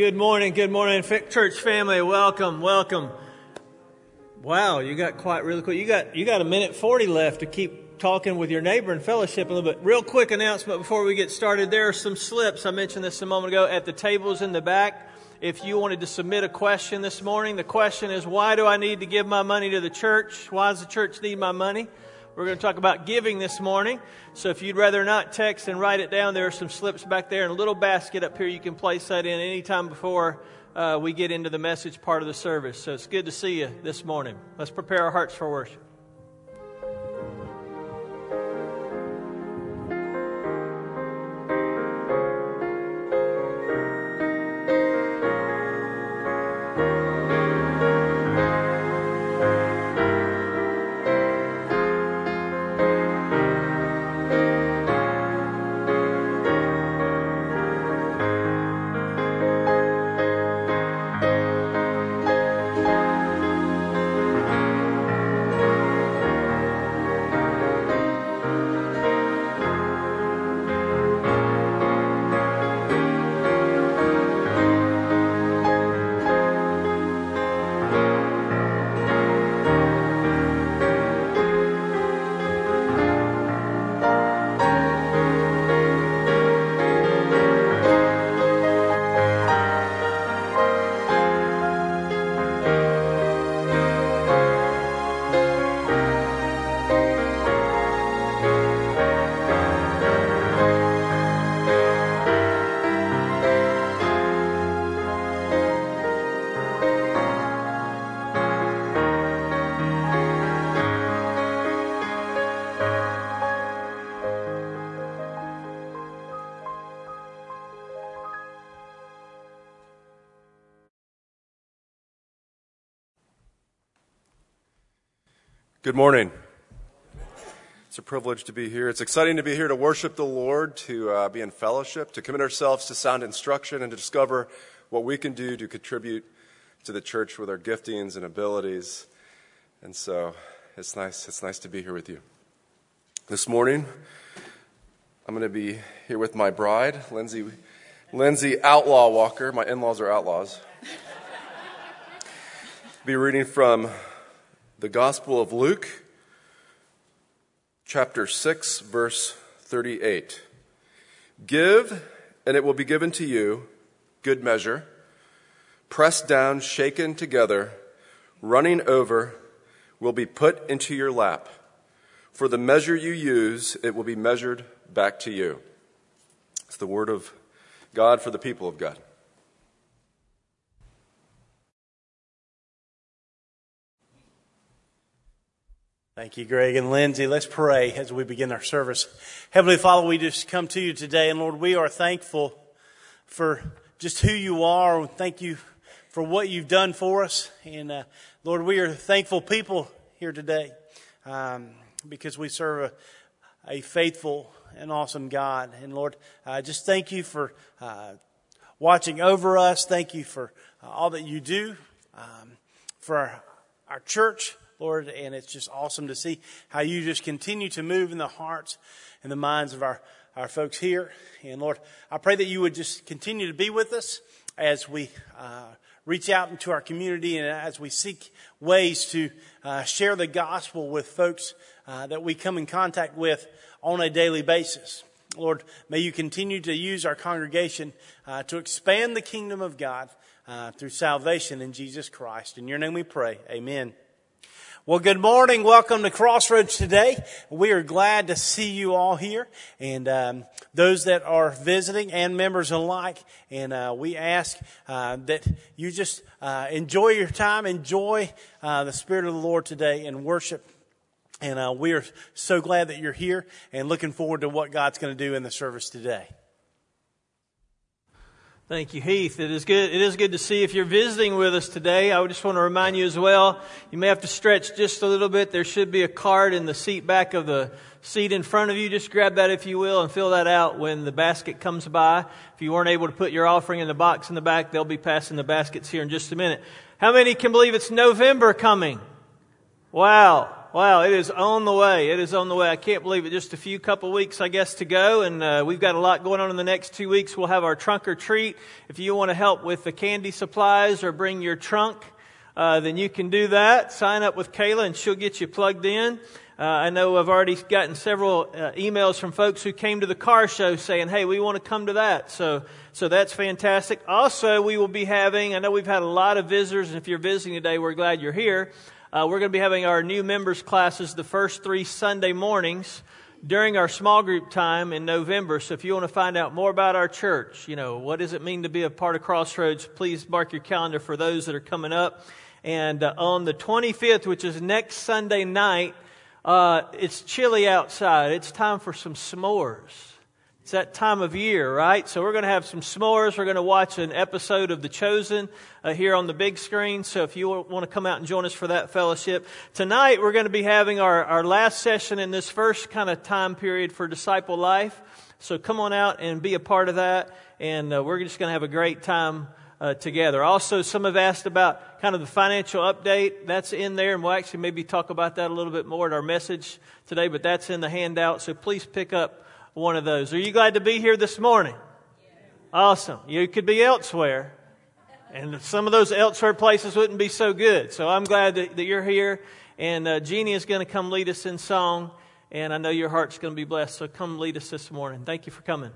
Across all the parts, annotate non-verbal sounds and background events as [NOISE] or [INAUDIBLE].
Good morning, good morning, church family. Welcome, welcome. Wow, you got quite really quick. You got you got a minute forty left to keep talking with your neighbor and fellowship a little bit. Real quick announcement before we get started. There are some slips. I mentioned this a moment ago at the tables in the back. If you wanted to submit a question this morning, the question is, why do I need to give my money to the church? Why does the church need my money? We're going to talk about giving this morning. So if you'd rather not text and write it down, there are some slips back there and a little basket up here. You can place that in anytime before uh, we get into the message part of the service. So it's good to see you this morning. Let's prepare our hearts for worship. Good morning. It's a privilege to be here. It's exciting to be here to worship the Lord, to uh, be in fellowship, to commit ourselves to sound instruction, and to discover what we can do to contribute to the church with our giftings and abilities. And so it's nice. It's nice to be here with you. This morning, I'm going to be here with my bride, Lindsay, Lindsay Outlaw Walker. My in-laws are outlaws. be reading from the Gospel of Luke, chapter 6, verse 38. Give, and it will be given to you, good measure, pressed down, shaken together, running over, will be put into your lap. For the measure you use, it will be measured back to you. It's the word of God for the people of God. Thank you, Greg and Lindsay. Let's pray as we begin our service. Heavenly Father, we just come to you today, and Lord, we are thankful for just who you are. Thank you for what you've done for us. And uh, Lord, we are thankful people here today um, because we serve a, a, faithful and awesome God. And Lord, uh, just thank you for uh, watching over us. Thank you for uh, all that you do um, for our, our church. Lord, and it's just awesome to see how you just continue to move in the hearts and the minds of our, our folks here. And Lord, I pray that you would just continue to be with us as we uh, reach out into our community and as we seek ways to uh, share the gospel with folks uh, that we come in contact with on a daily basis. Lord, may you continue to use our congregation uh, to expand the kingdom of God uh, through salvation in Jesus Christ. In your name we pray. Amen. Well, good morning. Welcome to Crossroads today. We are glad to see you all here and um, those that are visiting and members alike. And uh, we ask uh, that you just uh, enjoy your time, enjoy uh, the Spirit of the Lord today and worship. And uh, we are so glad that you're here and looking forward to what God's going to do in the service today. Thank you, Heath. It is good. It is good to see if you're visiting with us today. I just want to remind you as well. You may have to stretch just a little bit. There should be a card in the seat back of the seat in front of you. Just grab that if you will and fill that out when the basket comes by. If you weren't able to put your offering in the box in the back, they'll be passing the baskets here in just a minute. How many can believe it's November coming? Wow. Wow, it is on the way. It is on the way. I can't believe it. Just a few couple weeks, I guess, to go. And uh, we've got a lot going on in the next two weeks. We'll have our trunk or treat. If you want to help with the candy supplies or bring your trunk, uh, then you can do that. Sign up with Kayla and she'll get you plugged in. Uh, I know I've already gotten several uh, emails from folks who came to the car show saying, "Hey, we want to come to that." So, so that's fantastic. Also, we will be having. I know we've had a lot of visitors, and if you're visiting today, we're glad you're here. Uh, we're going to be having our new members classes the first three Sunday mornings during our small group time in November. So if you want to find out more about our church, you know, what does it mean to be a part of Crossroads, please mark your calendar for those that are coming up. And uh, on the 25th, which is next Sunday night, uh, it's chilly outside. It's time for some s'mores. It's that time of year, right? So we're going to have some s'mores. We're going to watch an episode of The Chosen uh, here on the big screen. So if you want to come out and join us for that fellowship. Tonight we're going to be having our, our last session in this first kind of time period for disciple life. So come on out and be a part of that. And uh, we're just going to have a great time uh, together. Also, some have asked about kind of the financial update. That's in there, and we'll actually maybe talk about that a little bit more at our message today, but that's in the handout. So please pick up one of those. Are you glad to be here this morning? Awesome. You could be elsewhere, and some of those elsewhere places wouldn't be so good. So I'm glad that, that you're here. And uh, Jeannie is going to come lead us in song, and I know your heart's going to be blessed. So come lead us this morning. Thank you for coming.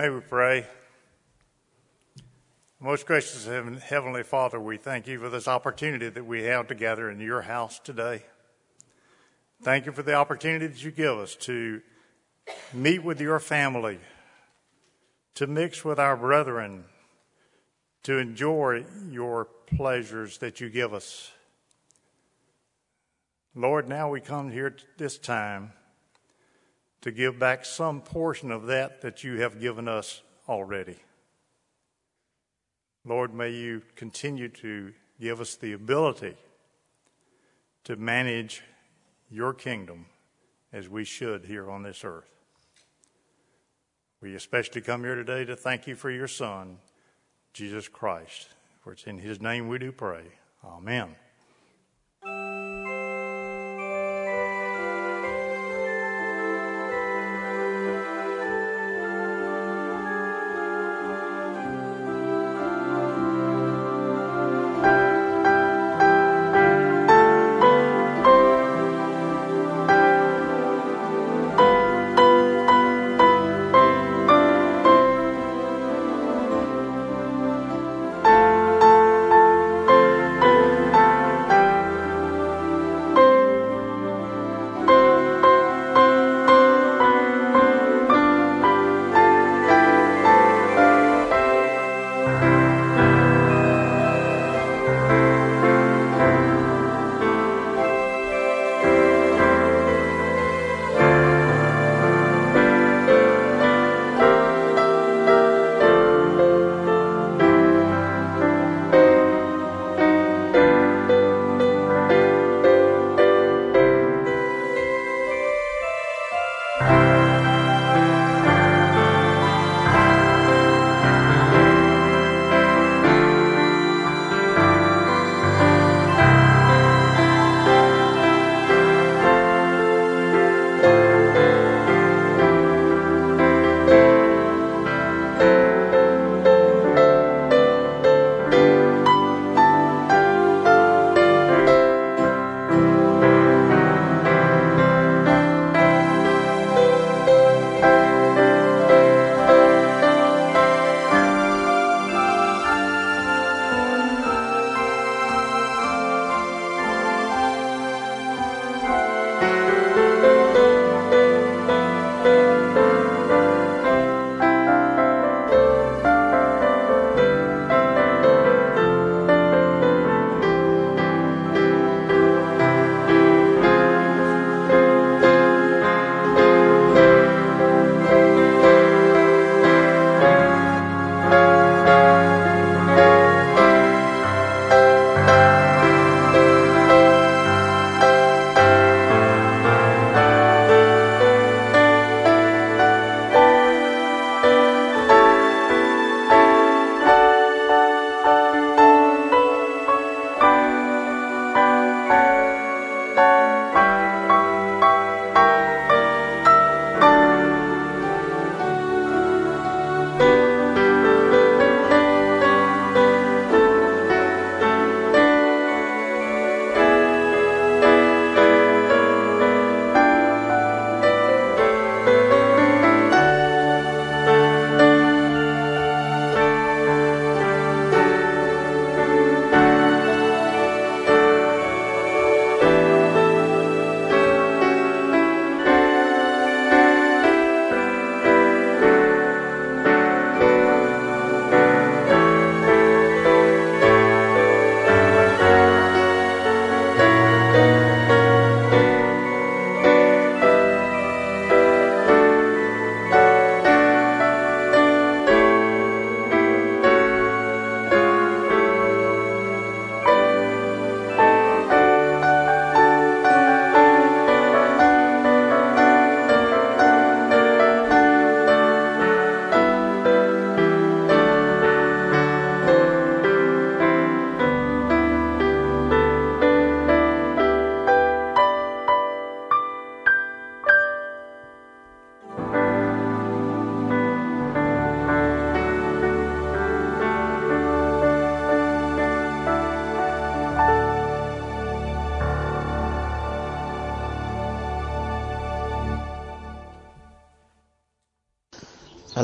May we pray. Most gracious Heavenly Father, we thank you for this opportunity that we have together in your house today. Thank you for the opportunity that you give us to meet with your family, to mix with our brethren, to enjoy your pleasures that you give us. Lord, now we come here this time to give back some portion of that that you have given us already. Lord, may you continue to give us the ability to manage your kingdom as we should here on this earth. We especially come here today to thank you for your Son, Jesus Christ. For it's in his name we do pray. Amen.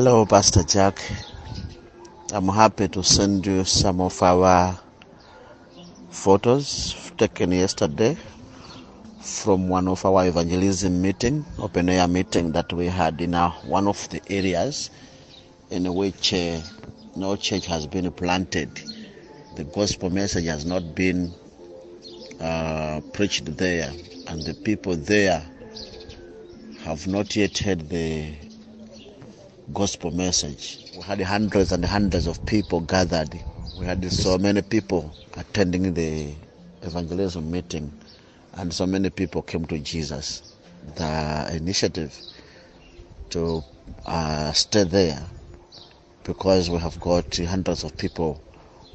Hello, Pastor Jack. I'm happy to send you some of our photos taken yesterday from one of our evangelism meeting, open air meeting that we had in our, one of the areas in which uh, no church has been planted. The gospel message has not been uh, preached there, and the people there have not yet heard the gospel message. We had hundreds and hundreds of people gathered. We had so many people attending the evangelism meeting, and so many people came to Jesus. The initiative to uh, stay there because we have got hundreds of people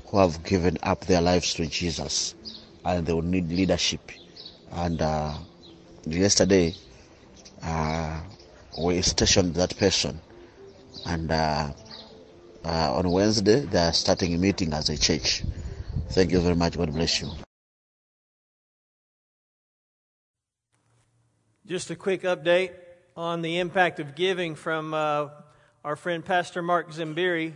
who have given up their lives to Jesus and they will need leadership. And uh, yesterday, uh, we stationed that person and uh, uh, on Wednesday they are starting a meeting as a church. Thank you very much. God bless you. Just a quick update on the impact of giving from uh, our friend Pastor Mark Zambiri.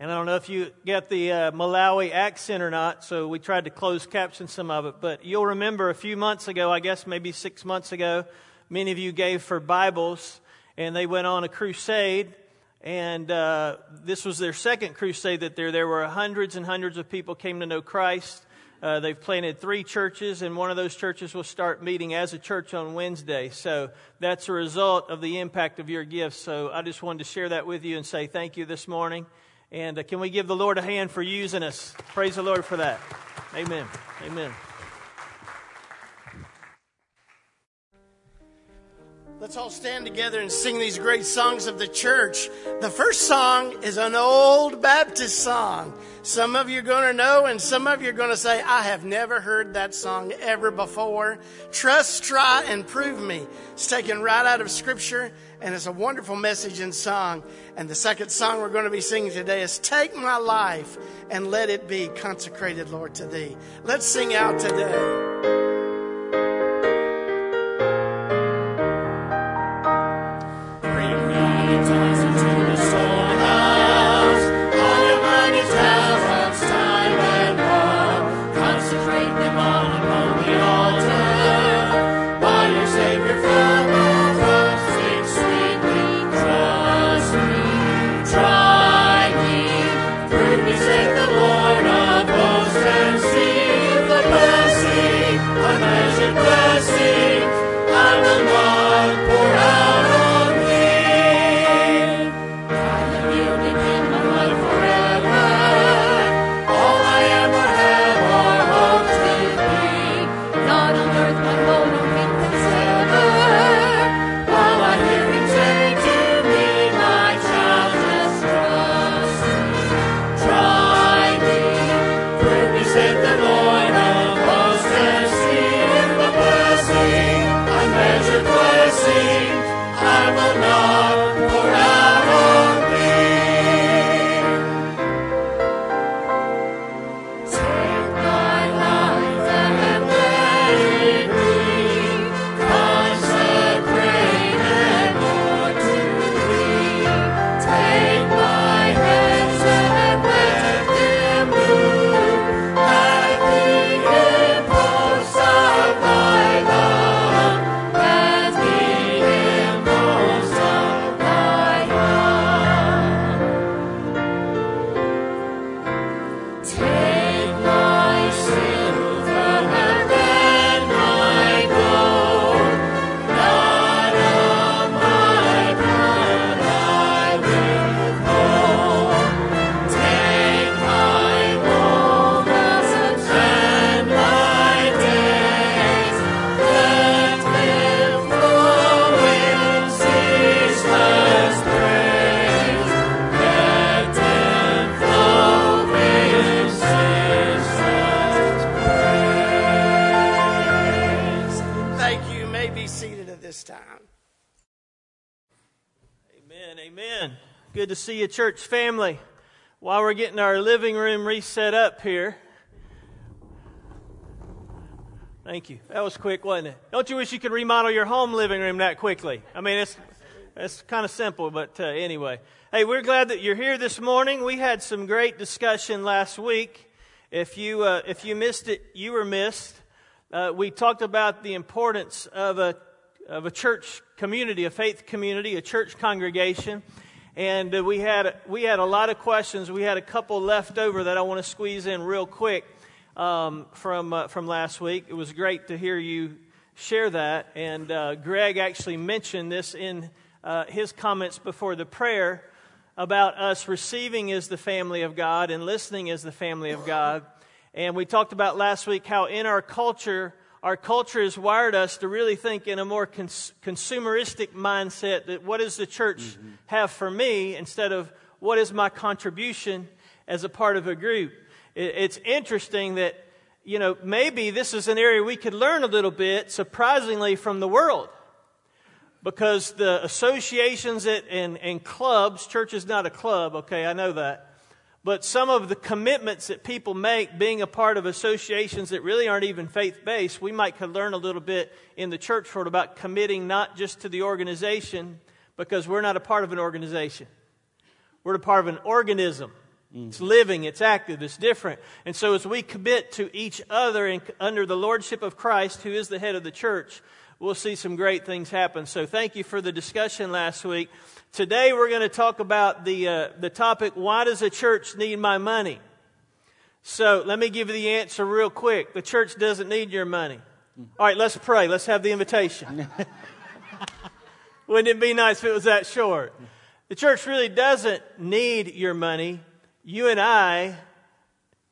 And I don't know if you get the uh, Malawi accent or not, so we tried to close caption some of it. But you'll remember a few months ago, I guess maybe six months ago, many of you gave for Bibles, and they went on a crusade. And uh, this was their second crusade that there. There were hundreds and hundreds of people came to know Christ. Uh, they've planted three churches, and one of those churches will start meeting as a church on Wednesday. So that's a result of the impact of your gifts. So I just wanted to share that with you and say thank you this morning. And uh, can we give the Lord a hand for using us? Praise the Lord for that. Amen. Amen. Let's all stand together and sing these great songs of the church. The first song is an old Baptist song. Some of you are going to know, and some of you are going to say, I have never heard that song ever before. Trust, try, and prove me. It's taken right out of Scripture, and it's a wonderful message and song. And the second song we're going to be singing today is Take My Life and Let It Be Consecrated, Lord, to Thee. Let's sing out today. Church family. While we're getting our living room reset up here. Thank you. That was quick, wasn't it? Don't you wish you could remodel your home living room that quickly? I mean, it's It's kind of simple, but uh, anyway. Hey, we're glad that you're here this morning. We had some great discussion last week. If you, uh, if you missed it, you were missed. Uh, we talked about the importance of a, of a church community, a faith community, a church congregation. And uh, we, had, we had a lot of questions. We had a couple left over that I want to squeeze in real quick um, from, uh, from last week. It was great to hear you share that. And uh, Greg actually mentioned this in uh, his comments before the prayer about us receiving as the family of God and listening as the family of God. And we talked about last week how in our culture, our culture has wired us to really think in a more cons- consumeristic mindset that what does the church mm-hmm. have for me instead of what is my contribution as a part of a group. It, it's interesting that, you know, maybe this is an area we could learn a little bit, surprisingly, from the world because the associations and, and clubs, church is not a club, okay, I know that. But some of the commitments that people make being a part of associations that really aren't even faith based, we might could learn a little bit in the church world about committing not just to the organization, because we're not a part of an organization. We're a part of an organism. Mm. It's living, it's active, it's different. And so as we commit to each other in, under the lordship of Christ, who is the head of the church, we'll see some great things happen. So thank you for the discussion last week. Today we're going to talk about the, uh, the topic, why does a church need my money? So let me give you the answer real quick. The church doesn't need your money. All right, let's pray. Let's have the invitation. [LAUGHS] Wouldn't it be nice if it was that short? The church really doesn't need your money. You and I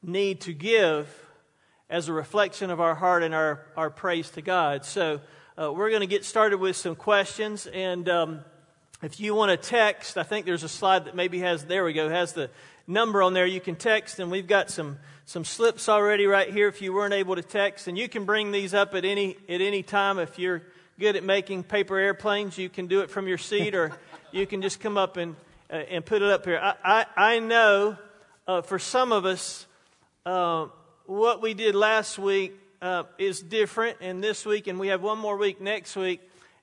need to give as a reflection of our heart and our, our praise to God. So uh, we're going to get started with some questions. And um, if you want to text, I think there's a slide that maybe has, there we go, has the number on there. You can text, and we've got some, some slips already right here if you weren't able to text. And you can bring these up at any, at any time. If you're good at making paper airplanes, you can do it from your seat, or [LAUGHS] you can just come up and, uh, and put it up here. I, I, I know uh, for some of us, uh, what we did last week uh, is different, and this week, and we have one more week next week.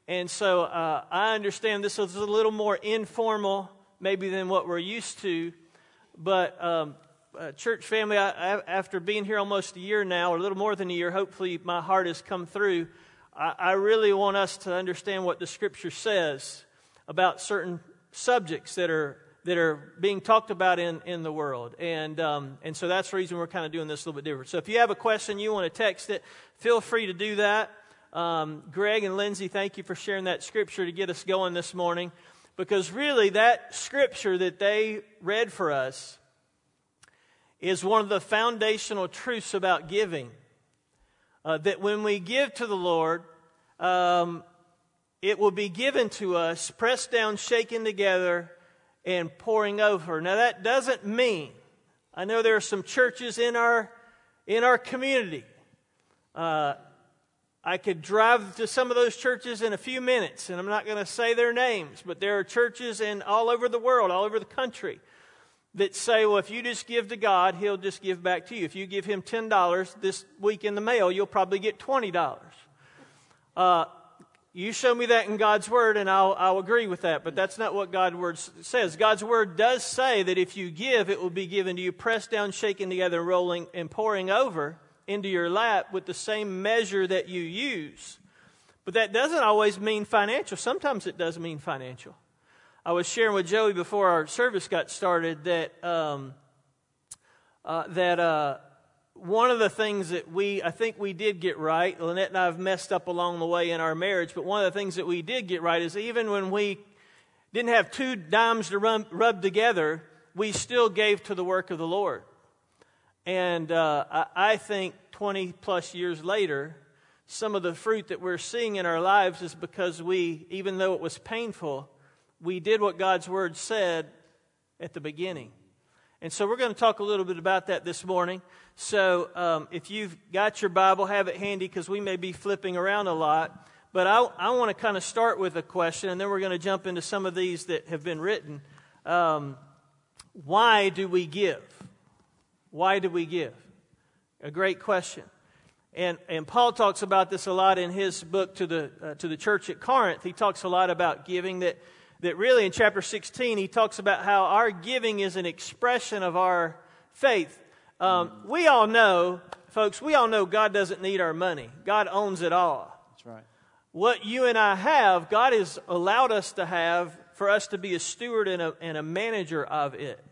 And so uh, I understand this is a little more informal, maybe, than what we're used to. But, um, uh, church family, I, I, after being here almost a year now, or a little more than a year, hopefully my heart has come through. I, I really want us to understand what the scripture says about certain subjects that are that are being talked about in, in the world. And, um, and so that's the reason we're kind of doing this a little bit different. So if you have a question, you want to text it, feel free to do that. Um, Greg and Lindsay, thank you for sharing that scripture to get us going this morning. Because really, that scripture that they read for us is one of the foundational truths about giving. Uh, that when we give to the Lord, um, it will be given to us, pressed down, shaken together, and pouring over. Now, that doesn't mean, I know there are some churches in our, in our community. Uh, I could drive to some of those churches in a few minutes, and I'm not going to say their names, but there are churches in all over the world, all over the country, that say, well, if you just give to God, He'll just give back to you. If you give Him $10 this week in the mail, you'll probably get $20. Uh, you show me that in God's Word, and I'll, I'll agree with that. But that's not what God's Word says. God's Word does say that if you give, it will be given to you, pressed down, shaken together, rolling, and pouring over into your lap with the same measure that you use. But that doesn't always mean financial. Sometimes it does mean financial. I was sharing with Joey before our service got started that um, uh, that uh, one of the things that we, I think we did get right, Lynette and I have messed up along the way in our marriage, but one of the things that we did get right is even when we didn't have two dimes to rub, rub together, we still gave to the work of the Lord. And uh, I, think 20 plus years later, some of the fruit that we're seeing in our lives is because we, even though it was painful, we did what God's word said at the beginning. And so we're going to talk a little bit about that this morning. So um, if you've got your Bible, have it handy because we may be flipping around a lot. But I, I want to kind of start with a question, and then we're going to jump into some of these that have been written. Um, why do we give? Why do we give? A great question. And, and Paul talks about this a lot in his book to the, uh, to the church at Corinth. He talks a lot about giving, that, that really in chapter 16, he talks about how our giving is an expression of our faith. Um, we all know, folks, we all know God doesn't need our money, God owns it all. That's right. What you and I have, God has allowed us to have for us to be a steward and a, and a manager of it.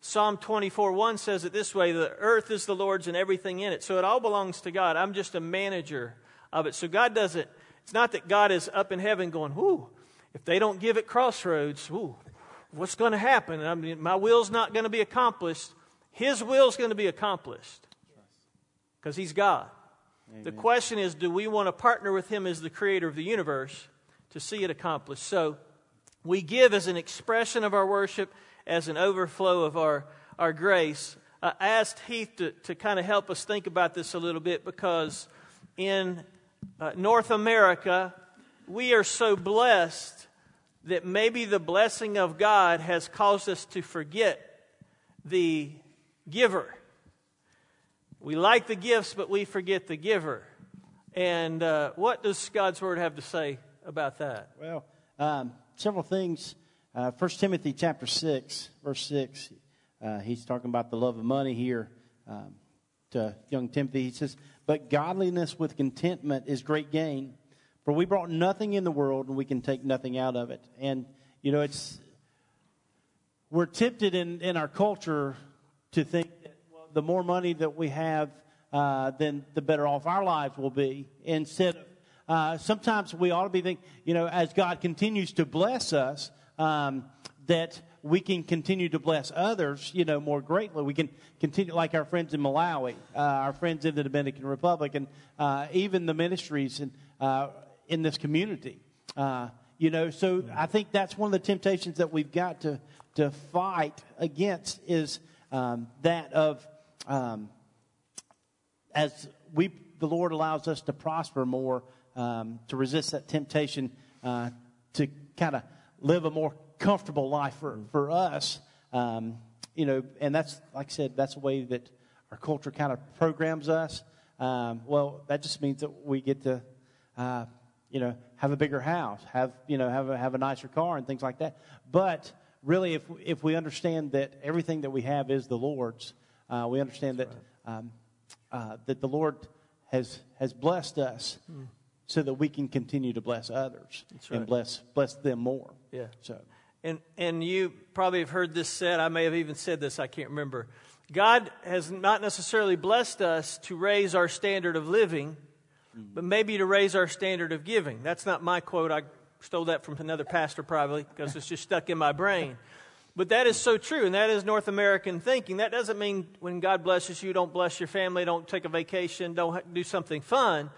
Psalm 24 1 says it this way The earth is the Lord's and everything in it. So it all belongs to God. I'm just a manager of it. So God doesn't, it's not that God is up in heaven going, whoo, if they don't give it crossroads, whoo, what's going to happen? I mean, my will's not going to be accomplished. His will's going to be accomplished because He's God. Amen. The question is do we want to partner with Him as the creator of the universe to see it accomplished? So we give as an expression of our worship, as an overflow of our, our grace. I asked Heath to, to kind of help us think about this a little bit because in uh, North America, we are so blessed that maybe the blessing of God has caused us to forget the giver. We like the gifts, but we forget the giver. And uh, what does God's word have to say about that? Well, um, several things. Uh, 1 Timothy chapter 6, verse 6, uh, he's talking about the love of money here um, to young Timothy. He says, But godliness with contentment is great gain. For we brought nothing in the world, and we can take nothing out of it. And, you know, it's, we're tempted in, in our culture to think that well, the more money that we have, uh, then the better off our lives will be. Instead of, uh, sometimes we ought to be thinking, you know, as God continues to bless us, um, that we can continue to bless others, you know, more greatly. We can continue, like our friends in Malawi, uh, our friends in the Dominican Republic, and uh, even the ministries in, uh, in this community. Uh, you know, so I think that's one of the temptations that we've got to, to fight against is um, that of um, as we the Lord allows us to prosper more, um, to resist that temptation, uh, to kind of live a more comfortable life for, for us. Um, you know, and that's like I said, that's a way that our culture kind of programs us. Um, well, that just means that we get to, uh, you know, have a bigger house, have you know, have a, have a nicer car and things like that. But really, if, if we understand that everything that we have is the Lord's, uh, we understand that, um, uh, that the Lord has, has blessed us mm. So that we can continue to bless others right. and bless, bless them more. Yeah. So. And, and you probably have heard this said. I may have even said this, I can't remember. God has not necessarily blessed us to raise our standard of living, mm. but maybe to raise our standard of giving. That's not my quote. I stole that from another pastor probably because it's just stuck in my brain. But that is so true, and that is North American thinking. That doesn't mean when God blesses you, don't bless your family, don't take a vacation, don't do something fun.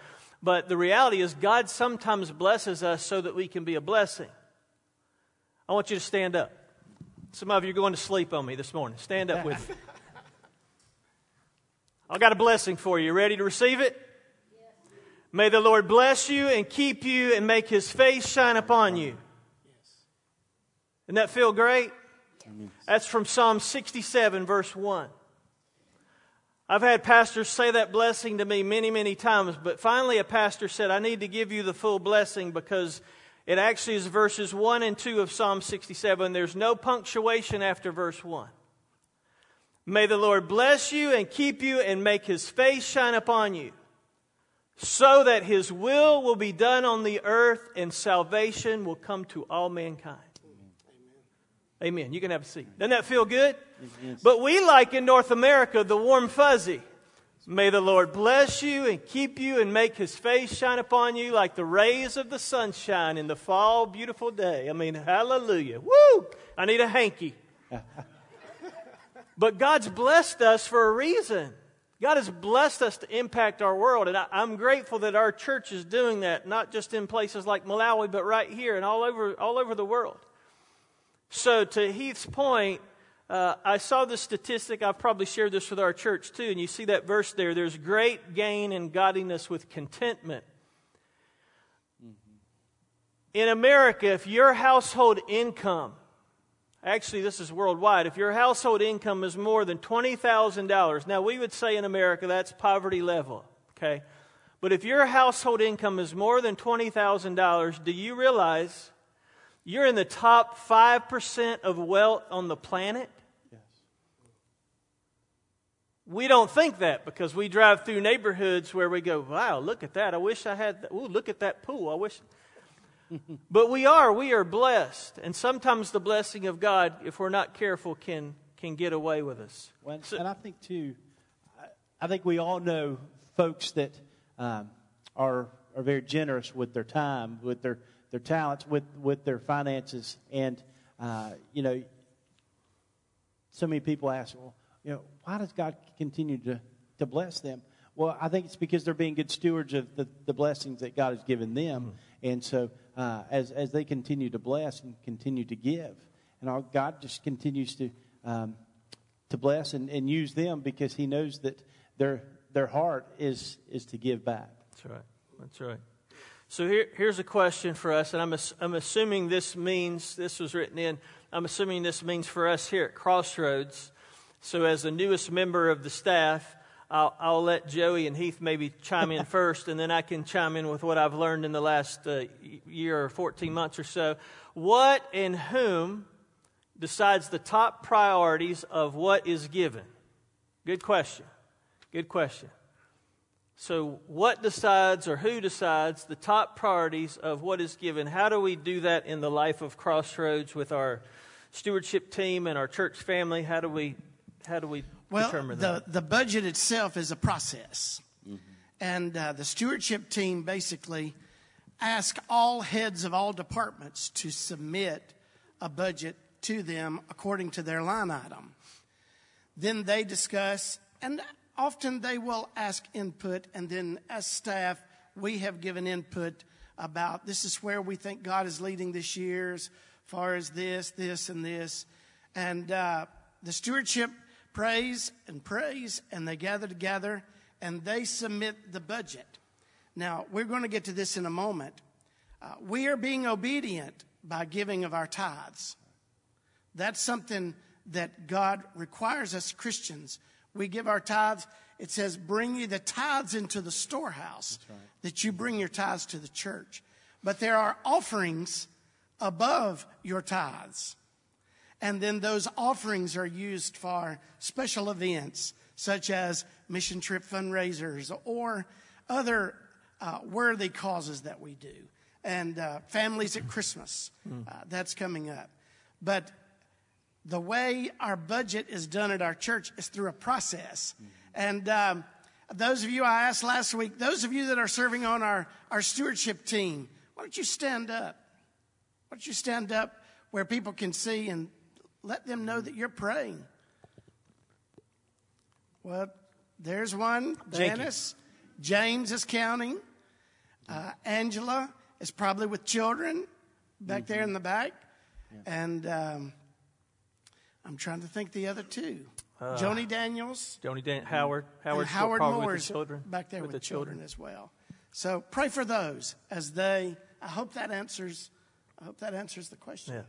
But the reality is, God sometimes blesses us so that we can be a blessing. I want you to stand up. Some of you are going to sleep on me this morning. Stand up with me. I got a blessing for you. Ready to receive it? May the Lord bless you and keep you and make his face shine upon you. Doesn't that feel great? That's from Psalm 67, verse 1. I've had pastors say that blessing to me many, many times, but finally a pastor said, I need to give you the full blessing because it actually is verses 1 and 2 of Psalm 67. There's no punctuation after verse 1. May the Lord bless you and keep you and make his face shine upon you so that his will will be done on the earth and salvation will come to all mankind. Amen. You can have a seat. Doesn't that feel good? Yes. But we like in North America the warm fuzzy. May the Lord bless you and keep you and make his face shine upon you like the rays of the sunshine in the fall beautiful day. I mean, hallelujah. Woo! I need a hanky. [LAUGHS] but God's blessed us for a reason. God has blessed us to impact our world, and I, am grateful that our church is doing that, not just in places like Malawi, but right here and all over, all over the world. So, to Heath's point, uh, I saw this statistic. I've probably shared this with our church too, and you see that verse there. There's great gain in godliness with contentment. In America, if your household income Actually, this is worldwide. If your household income is more than $20,000, now we would say in America that's poverty level, okay? But if your household income is more than $20,000, do you realize You're in the top 5% of wealth on the planet. Yes. We don't think that because we drive through neighborhoods where we go, wow, look at that. I wish I had that. Ooh, look at that pool. I wish. [LAUGHS] but we are. We are blessed. And sometimes the blessing of God, if we're not careful, can, can get away with us. Well, So- and I think too, I, I think we all know folks that um, are are very generous with their time, with their their talents, with with their finances, and uh, you know, so many people ask, well, you know, why does God continue to to bless them? Well, I think it's because they're being good stewards of the, the blessings that God has given them, and so uh, as as they continue to bless and continue to give, and our God just continues to um, to bless and, and use them because He knows that their their heart is is to give back. That's right. That's right. So here, here's a question for us, and I'm, I'm assuming this means, this was written in, I'm assuming this means for us here at Crossroads. So as the newest member of the staff, I'll, I'll let Joey and Heath maybe chime in [LAUGHS] first, and then I can chime in with what I've learned in the last uh, year or 14 months or so. What and whom decides the top priorities of what is given? Good question. Good question. So, what decides or who decides the top priorities of what is given? How do we do that in the life of Crossroads with our stewardship team and our church family? How do we how do we Well, determine the, that? the the budget itself is a process. And uh, the stewardship team basically ask all heads of all departments to submit a budget to them according to their line item. Then they discuss, and often they will ask input, and then as staff, we have given input about this is where we think God is leading this year as far as this, this, and this. And uh, the stewardship prays and prays, and they gather together and they submit the budget. Now, we're going to get to this in a moment. Uh, we are being obedient by giving of our tithes. That's something that God requires us Christians. We give our tithes. It says, bring you the tithes into the storehouse, that you bring your tithes to the church. But there are offerings above your tithes. And then those offerings are used for special events, such as mission trip fundraisers or other uh, worthy causes that we do. And uh, families at Christmas, uh, that's coming up. But the way our budget is done at our church is through a process. And um, those of you I asked last week, those of you that are serving on our, our stewardship team, why don't you stand up? Why don't you stand up where people can see and let them know that you're praying? Well, there's one. Janice. James is counting. Uh, Angela is probably with children back there in the back. And um, I'm trying to think the other two. Joni Daniels Joni Dan- Howard and Howard Howard Moore's with the children back there with, the children. as well. So pray for those as they. I hope that answers. I hope that answers the question. Yeah.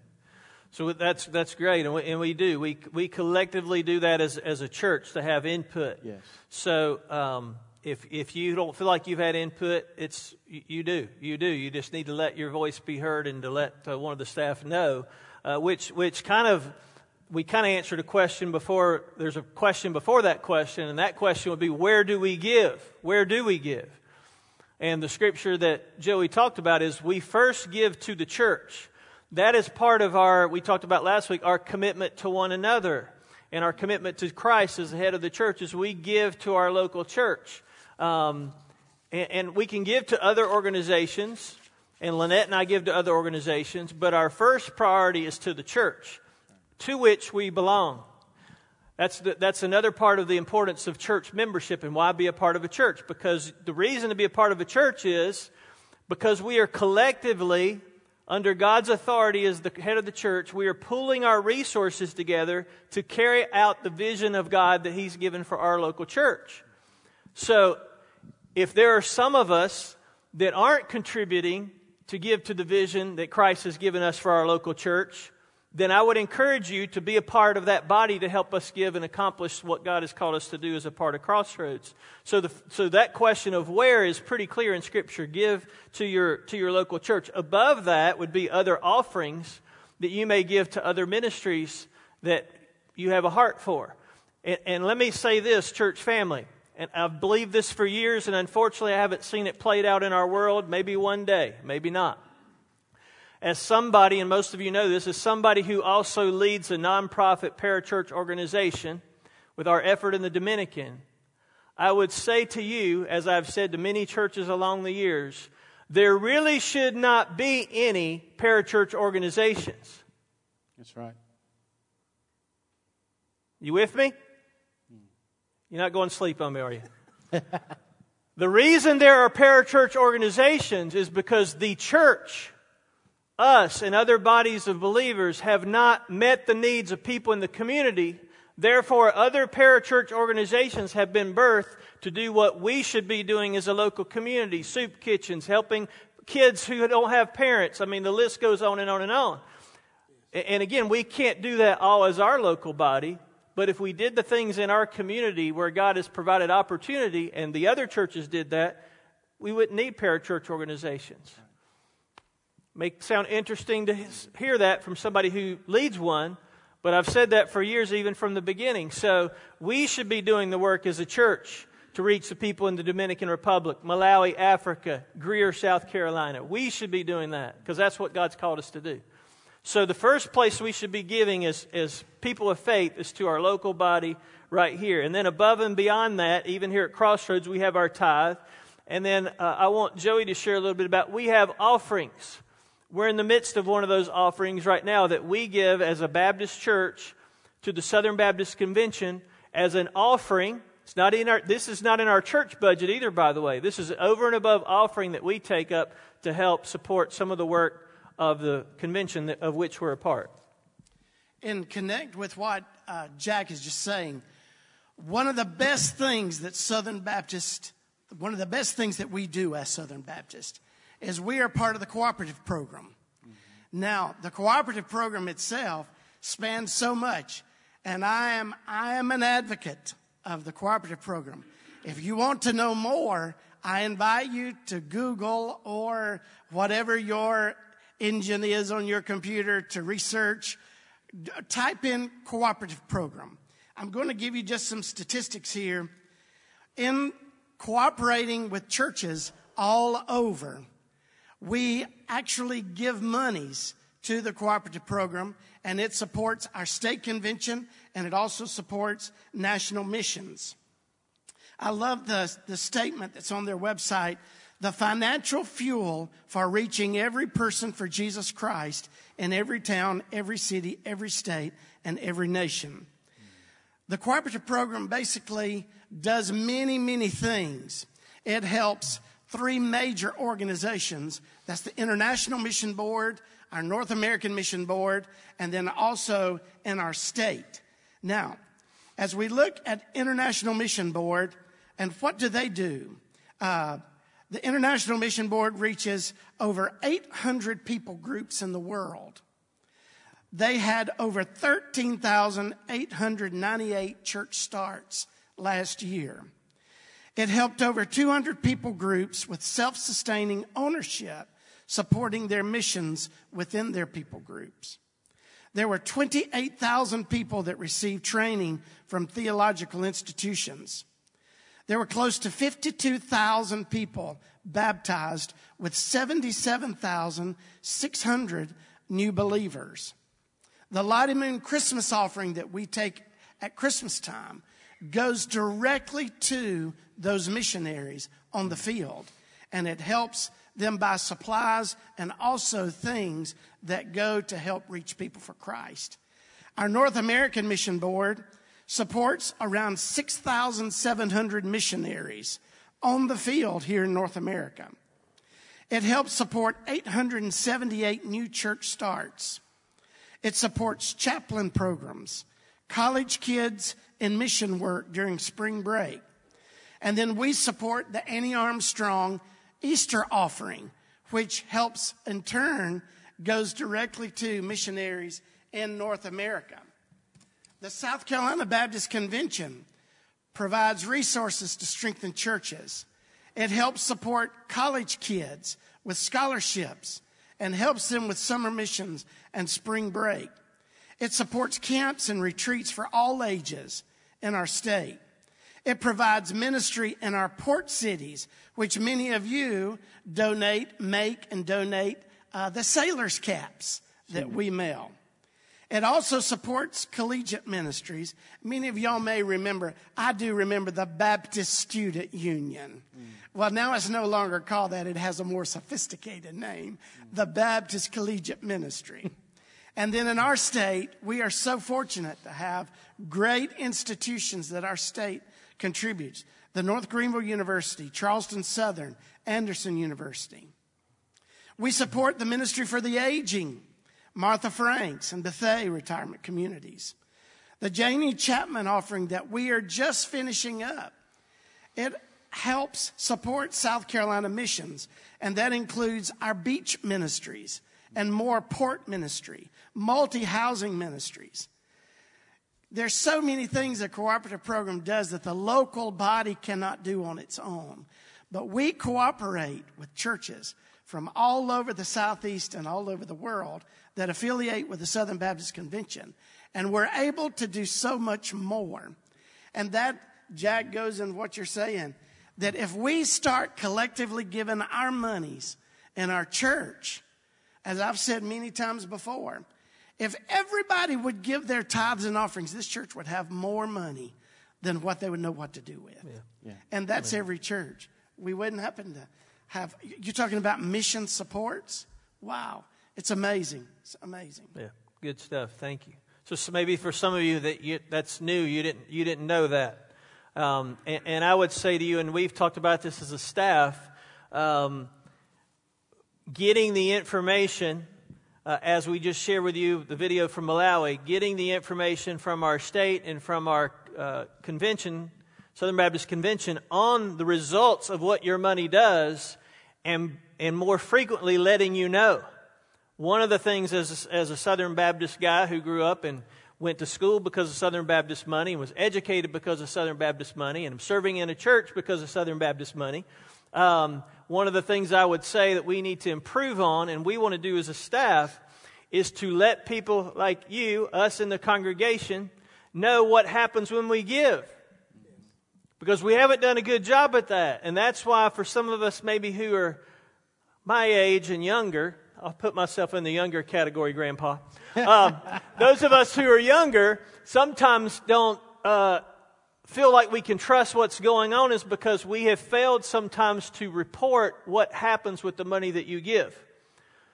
So that's that's great, and we, and we do. We we collectively do that as as a church to have input. Yes. So um, if if you don't feel like you've had input, it's you, you do you do. You just need to let your voice be heard and to let uh, one of the staff know, uh, which which kind of we kind of answered a question before. There's a question before that question, and that question would be, where do we give? Where do we give? And the scripture that Joey talked about is we first give to the church. That is part of our, we talked about last week, our commitment to one another and our commitment to Christ as the head of the church is we give to our local church. Um, and, and we can give to other organizations, and Lynette and I give to other organizations, but our first priority is to the church to which we belong. That's, the, that's another part of the importance of church membership and why be a part of a church. Because the reason to be a part of a church is because we are collectively, under God's authority as the head of the church, we are pulling our resources together to carry out the vision of God that He's given for our local church. So, if there are some of us that aren't contributing to give to the vision that Christ has given us for our local church, then I would encourage you to be a part of that body to help us give and accomplish what God has called us to do as a part of Crossroads. So, the, so that question of where is pretty clear in Scripture. Give to your, to your local church. Above that would be other offerings that you may give to other ministries that you have a heart for. And, and let me say this, church family, and I've believed this for years, and unfortunately I haven't seen it played out in our world. Maybe one day, maybe not as somebody, and most of you know this, as somebody who also leads a nonprofit parachurch organization with our effort in the Dominican, I would say to you, as I've said to many churches along the years, there really should not be any parachurch organizations. That's right. You with me? You're not going to sleep on me, are you? [LAUGHS] the reason there are parachurch organizations is because the church us and other bodies of believers have not met the needs of people in the community. Therefore, other parachurch organizations have been birthed to do what we should be doing as a local community soup kitchens, helping kids who don't have parents. I mean, the list goes on and on and on. And again, we can't do that all as our local body, but if we did the things in our community where God has provided opportunity and the other churches did that, we wouldn't need parachurch organizations. May sound interesting to hear that from somebody who leads one, but I've said that for years, even from the beginning. So we should be doing the work as a church to reach the people in the Dominican Republic, Malawi, Africa, Greer, South Carolina. We should be doing that because that's what God's called us to do. So the first place we should be giving as, as people of faith is to our local body right here. And then above and beyond that, even here at Crossroads, we have our tithe. And then uh, I want Joey to share a little bit about we have offerings. We're in the midst of one of those offerings right now that we give as a Baptist church to the Southern Baptist Convention as an offering. It's not in our, this is not in our church budget either, by the way. This is over and above offering that we take up to help support some of the work of the convention that, of which we're a part. And connect with what uh, Jack is just saying. One of the best things that Southern Baptist, one of the best things that we do as Southern Baptist is we are part of the cooperative program. Mm-hmm. Now, the cooperative program itself spans so much, and I am, I am an advocate of the cooperative program. If you want to know more, I invite you to Google or whatever your engine is on your computer to research. Type in cooperative program. I'm going to give you just some statistics here. In cooperating with churches all over, we actually give monies to the cooperative program and it supports our state convention and it also supports national missions. I love the, the statement that's on their website. The financial fuel for reaching every person for Jesus Christ in every town, every city, every state, and every nation. The cooperative program basically does many, many things. It helps three major organizations. That's the International Mission Board, our North American Mission Board, and then also in our state. Now, as we look at International Mission Board, and what do they do? Uh, the International Mission Board reaches over 800 people groups in the world. They had over 13,898 church starts last year. It helped over 200 people groups with self sustaining ownership supporting their missions within their people groups. There were 28,000 people that received training from theological institutions. There were close to 52,000 people baptized with 77,600 new believers. The Lottie Moon Christmas offering that we take at Christmas time goes directly to those missionaries on the field. And it helps them by supplies and also things that go to help reach people for Christ. Our North American Mission Board supports around 6,700 missionaries on the field here in North America. It helps support 878 new church starts. It supports chaplain programs, college kids in mission work during spring break. And then we support the Annie Armstrong Easter offering, which helps in turn goes directly to missionaries in North America. The South Carolina Baptist Convention provides resources to strengthen churches. It helps support college kids with scholarships and helps them with summer missions and spring break. It supports camps and retreats for all ages in our state. It provides ministry in our port cities, which many of you donate, make, and donate uh, the sailors' caps that we mail. It also supports collegiate ministries. Many of y'all may remember, I do remember the Baptist Student Union. Mm. Well, now it's no longer called that. It has a more sophisticated name, mm. the Baptist Collegiate Ministry. and then in our state, we are so fortunate to have great institutions that our state contributes. The North Greenville University, Charleston Southern, Anderson University. We support the Ministry for the Aging Martha Franks and Bethea retirement communities. The Janie Chapman offering that we are just finishing up. It helps support South Carolina missions, and that includes our beach ministries and more port ministry, multi housing ministries. There's so many things a cooperative program does that the local body cannot do on its own. But we cooperate with churches from all over the Southeast and all over the world that affiliate with the Southern Baptist Convention. And we're able to do so much more. And that, Jack, goes in what you're saying that if we start collectively giving our monies in our church, as I've said many times before, if everybody would give their tithes and offerings, this church would have more money than what they would know what to do with. Yeah. Yeah. And that's every church. We wouldn't happen to have, you're talking about mission supports? Wow. It's amazing. It's amazing. Yeah, good stuff. Thank you. So, so maybe for some of you that you, that's new, you didn't you didn't know that. Um, and, and, I would say to you, and we've talked about this as a staff, um, getting the information, uh, as we just shared with you the video from Malawi, getting the information from our state and from our uh, convention, Southern Baptist Convention, on the results of what your money does, and and more frequently letting you know. One of the things as a, as a Southern Baptist guy who grew up and went to school because of Southern Baptist money and was educated because of Southern Baptist money and I'm serving in a church because of Southern Baptist money. Um, one of the things I would say that we need to improve on and we want to do as a staff is to let people like you, us in the congregation, know what happens when we give. Because we haven't done a good job at that. And that's why for some of us maybe who are my age and younger, I'll put myself in the younger category, Grandpa. Um, [LAUGHS] those of us who are younger sometimes don't uh, feel like we can trust what's going on is because we have failed sometimes to report what happens with the money that you give.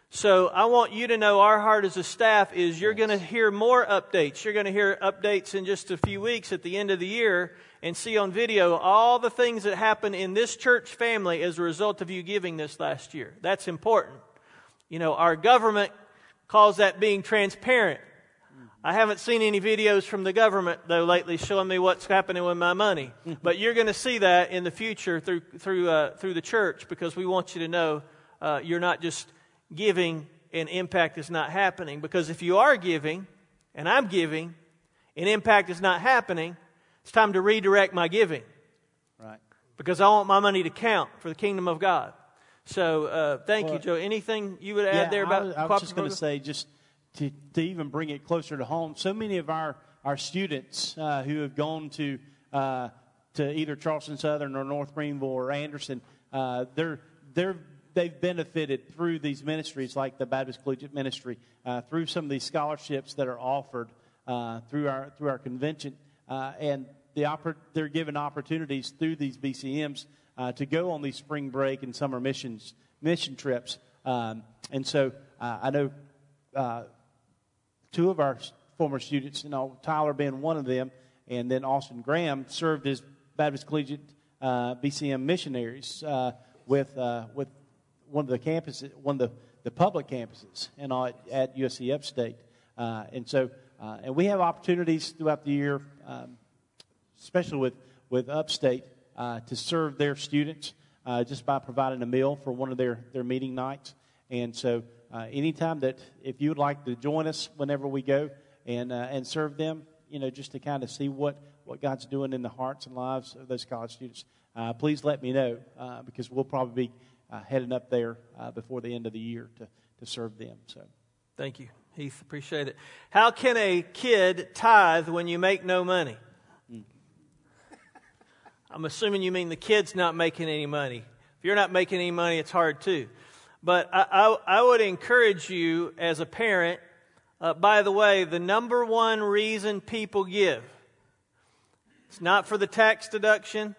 So I want you to know our heart as a staff is you're going to hear more updates. You're going to hear updates in just a few weeks at the end of the year and see on video all the things that happen in this church family as a result of you giving this last year. That's important. You know, our government calls that being transparent. I haven't seen any videos from the government though lately showing me what's happening with my money. [LAUGHS] but you're going to see that in the future through through uh, through the church because we want you to know uh, you're not just giving and impact is not happening. Because if you are giving and I'm giving and impact is not happening, it's time to redirect my giving. Right. Because I want my money to count for the kingdom of God. So uh, thank well, you, Joe. Anything you would add yeah, there about? I was, I was just going to say, just to, to even bring it closer to home. So many of our our students uh, who have gone to uh, to either Charleston Southern or North Greenville or Anderson, uh, they're they're they've benefited through these ministries like the Baptist Collegiate Ministry, uh, through some of these scholarships that are offered uh, through our through our convention, and the oppor- they're given opportunities through these BCMs uh, to go on these spring break and summer missions mission trips. Um, and so uh, I know uh, two of our former students, you know, Tyler being one of them, and then Austin Graham served as Baptist Collegiate uh, BCM missionaries uh, with uh, with one of the campuses, one of the, the public campuses, and at, at USC Upstate. and so, and we have opportunities throughout the year, um, especially with with Upstate uh, to serve their students uh, just by providing a meal for one of their, their meeting nights. And so uh, anytime that if you would like to join us whenever we go and, uh, and serve them, you know, just to kind of see what, what God's doing in the hearts and lives of those college students, uh, please let me know uh, because we'll probably be uh, heading up there uh, before the end of the year to, to serve them. So, Thank you, Heath. Appreciate it. How can a kid tithe when you make no money? I'm assuming you mean the kid's not making any money. If you're not making any money, it's hard too. But I, I, I would encourage you as a parent, uh, by the way, the number one reason people give, it's not for the tax deduction,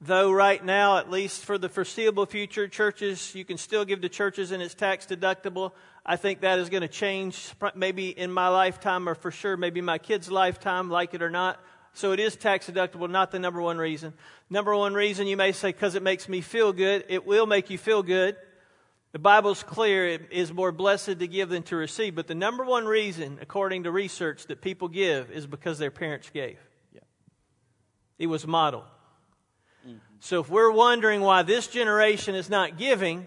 though right now, at least for the foreseeable future, churches, you can still give to churches and it's tax deductible. I think that is going to change maybe in my lifetime or for sure maybe my kid's lifetime, like it or not. So it is tax deductible, not the number one reason. Number one reason you may say, because it makes me feel good. It will make you feel good. The Bible's clear. It is more blessed to give than to receive. But the number one reason, according to research, that people give is because their parents gave. Yeah. It was modeled. Mm-hmm. So if we're wondering why this generation is not giving,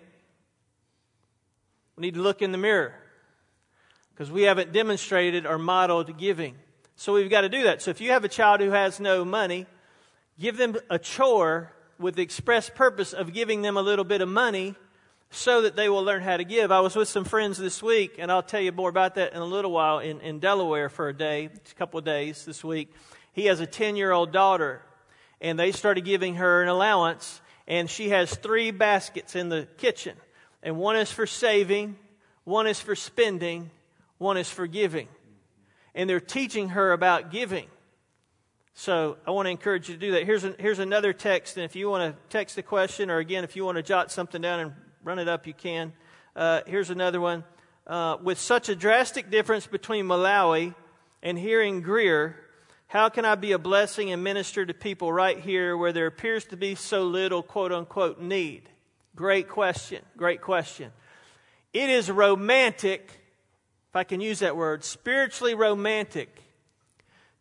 we need to look in the mirror because we haven't demonstrated or modeled giving. So we've got to do that. So if you have a child who has no money, give them a chore with the express purpose of giving them a little bit of money so that they will learn how to give. I was with some friends this week, and I'll tell you more about that in a little while in, in Delaware for a day, a couple of days this week. He has a 10 year old daughter, and they started giving her an allowance, and she has three baskets in the kitchen. And one is for saving, one is for spending, one is for giving and they're teaching her about giving. So I want to encourage you to do that. Here's, a, here's another text, and if you want to text a question, or again, if you want to jot something down and run it up, you can. Uh, here's another one. Uh, with such a drastic difference between Malawi and here in Greer, how can I be a blessing and minister to people right here where there appears to be so little quote unquote need? Great question. Great question. It is romantic if I can use that word, spiritually romantic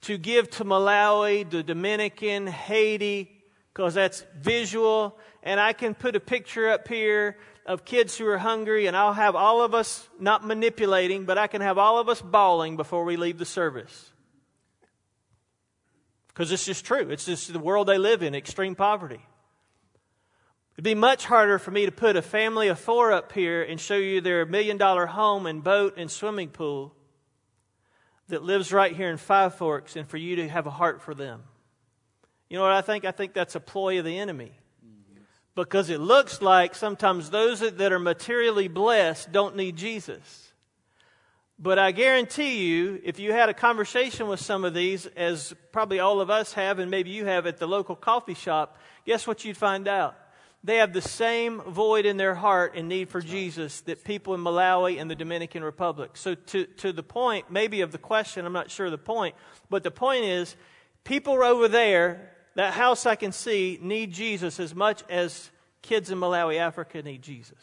to give to Malawi, the Dominican, Haiti, because that's visual. And I can put a picture up here of kids who are hungry, and I'll have all of us not manipulating, but I can have all of us bawling before we leave the service. Because it's just true. It's just the world they live in, extreme poverty. It'd be much harder for me to put a family of four up here and show you their million dollar home and boat and swimming pool that lives right here in Five Forks and for you to have a heart for them. You know what I think? I think that's a ploy of the enemy. Because it looks like sometimes those that are materially blessed don't need Jesus. But I guarantee you, if you had a conversation with some of these, as probably all of us have, and maybe you have at the local coffee shop, guess what you'd find out? they have the same void in their heart and need for Jesus that people in Malawi and the Dominican Republic. So, to, to the point, maybe of the question, I'm not sure the point, but the point is people over there, that house I can see, need Jesus as much as kids in Malawi, Africa need Jesus.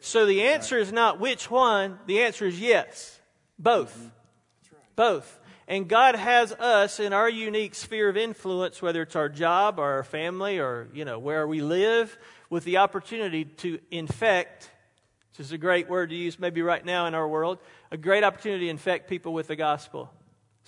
So the answer is not which one, the answer is yes. Both. Mm-hmm. Both. And God has us in our unique sphere of influence, whether it's our job or our family or, you know, where we live, with the opportunity to infect, which is a great word to use maybe right now in our world, a great opportunity to infect people with the gospel.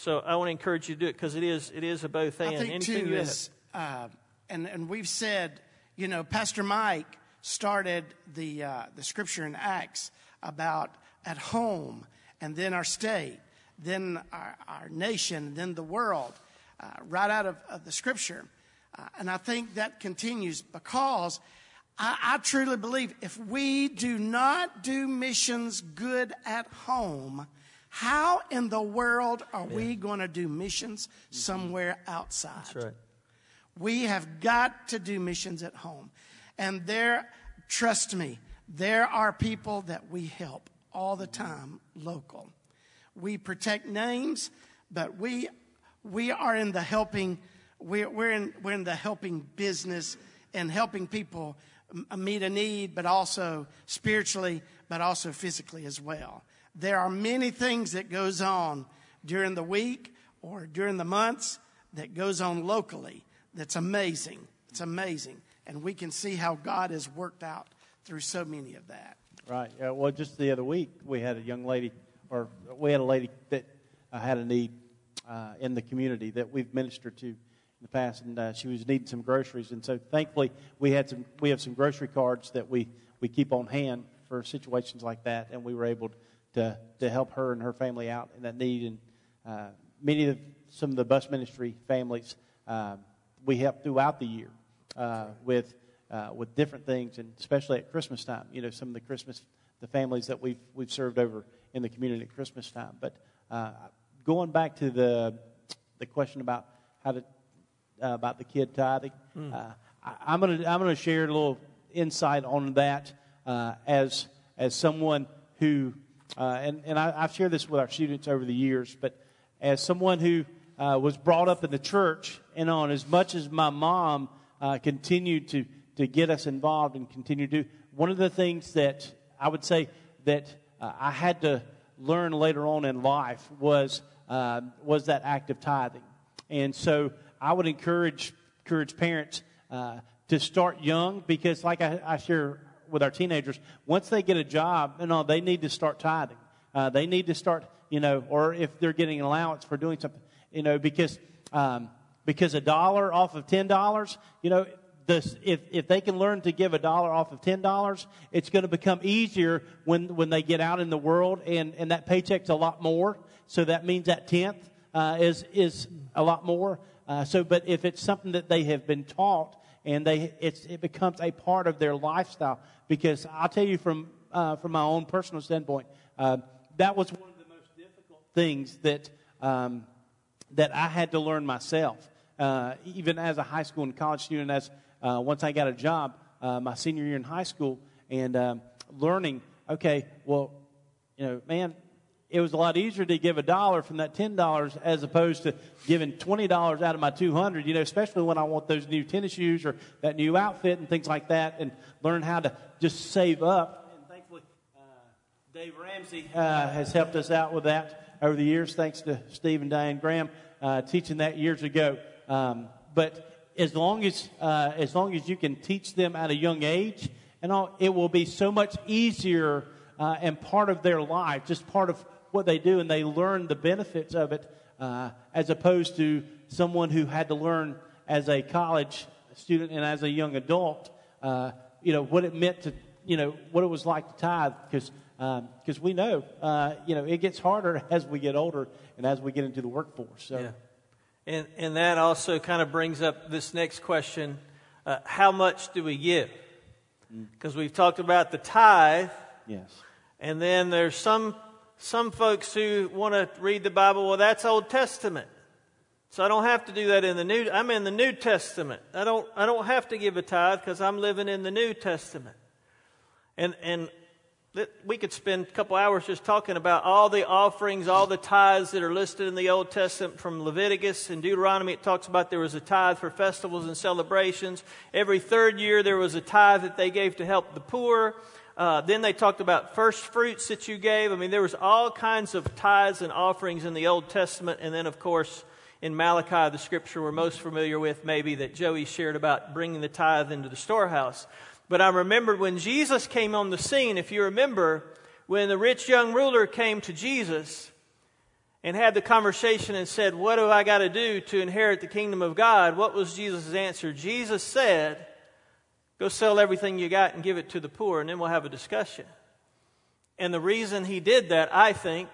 So I want to encourage you to do it because it is, it is a both and. I think Anything too is, uh, and, and we've said, you know, Pastor Mike started the, uh, the scripture in Acts about at home and then our state then our, our nation, then the world, uh, right out of, of the scripture. Uh, and I think that continues because I, I truly believe if we do not do missions good at home, how in the world are yeah. we going to do missions mm-hmm. somewhere outside? That's right. We have got to do missions at home. And there, trust me, there are people that we help all the mm-hmm. time local. We protect names, but we, we are in the helping, we're, we're, in, we're in the helping business and helping people meet a need, but also spiritually, but also physically as well. There are many things that goes on during the week or during the months that goes on locally that's amazing. It's amazing. And we can see how God has worked out through so many of that. Right. Yeah, well, just the other week, we had a young lady, or we had a lady that uh, had a need uh, in the community that we've ministered to in the past, and uh, she was needing some groceries. And so, thankfully, we had some. We have some grocery cards that we we keep on hand for situations like that, and we were able to to help her and her family out in that need. And uh, many of the, some of the bus ministry families uh, we help throughout the year uh, with uh, with different things, and especially at Christmas time. You know, some of the Christmas the families that we've we've served over in the community at Christmas time. But uh, going back to the the question about how to uh, about the kid tithing, uh, I, am gonna I'm gonna share a little insight on that uh, as as someone who uh, and and I, I've shared this with our students over the years, but as someone who uh, was brought up in the church, and on as much as my mom uh, continued to to get us involved and continue to do. One of the things that I would say that uh, I had to learn later on in life was uh, was that act of tithing, and so I would encourage encourage parents uh, to start young because, like I, I, share with our teenagers, once they get a job, you know, they need to start tithing. Uh, they need to start, you know, or if they're getting an allowance for doing something, you know, because um, because a dollar off of ten dollars, you know, this, if, if they can learn to give a dollar off of $10, it's going to become easier when, when they get out in the world and, and that paycheck's a lot more. So that means that tenth uh, is, is a lot more. Uh, so, but if it's something that they have been taught and they, it's, it becomes a part of their lifestyle, because I'll tell you from, uh, from my own personal standpoint, uh, that was one of the most difficult things that, um, that I had to learn myself. Uh, even as a high school and college student, as uh, once I got a job uh, my senior year in high school and um, learning, okay, well, you know, man, it was a lot easier to give a dollar from that ten dollars as opposed to giving twenty dollars out of my two hundred. You know, especially when I want those new tennis shoes or that new outfit and things like that, and learn how to just save up. And thankfully, uh, Dave Ramsey uh, has helped us out with that over the years. Thanks to Steve and Diane Graham uh, teaching that years ago. Um, but as long as, uh, as long as you can teach them at a young age, and all, it will be so much easier uh, and part of their life, just part of what they do, and they learn the benefits of it, uh, as opposed to someone who had to learn as a college student and as a young adult, uh, you know, what it meant to, you know, what it was like to tithe, because because um, we know, uh, you know, it gets harder [LAUGHS] as we get older and as we get into the workforce. So. Yeah. And, and that also kind of brings up this next question uh, how much do we give? Because we've talked about the tithe. Yes. And then there's some, some folks who want to read the Bible, well, that's Old Testament. So I don't have to do that in the New. I'm in the New Testament. I don't. I don't have to give a tithe because I'm living in the New Testament. And and we could spend a couple hours just talking about all the offerings, all the tithes that are listed in the Old Testament from Leviticus and Deuteronomy. It talks about there was a tithe for festivals and celebrations. Every third year there was a tithe that they gave to help the poor. Uh, then they talked about first fruits that you gave. I mean, there was all kinds of tithes and offerings in the Old Testament. And then, of course, in Malachi, the scripture we're most familiar with, maybe that Joey shared about bringing the tithe into the storehouse. But I remembered when Jesus came on the scene, if you remember, when the rich young ruler came to Jesus and had the conversation and said, What do I got to do to inherit the kingdom of God? What was Jesus' answer? Jesus said, Go sell everything you got and give it to the poor, and then we'll have a discussion. And the reason he did that, I think,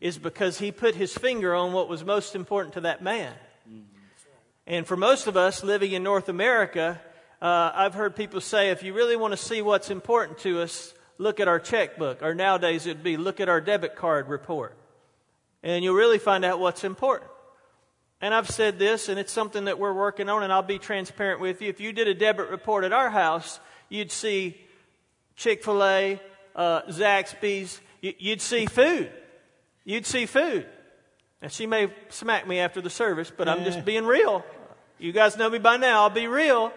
is because he put his finger on what was most important to that man. And for most of us living in North America, uh, I've heard people say if you really want to see what's important to us, look at our checkbook. Or nowadays it'd be look at our debit card report. And you'll really find out what's important. And I've said this, and it's something that we're working on, and I'll be transparent with you. If you did a debit report at our house, you'd see Chick fil A, uh, Zaxby's, you'd see food. You'd see food. And she may smack me after the service, but I'm just being real. You guys know me by now. I'll be real.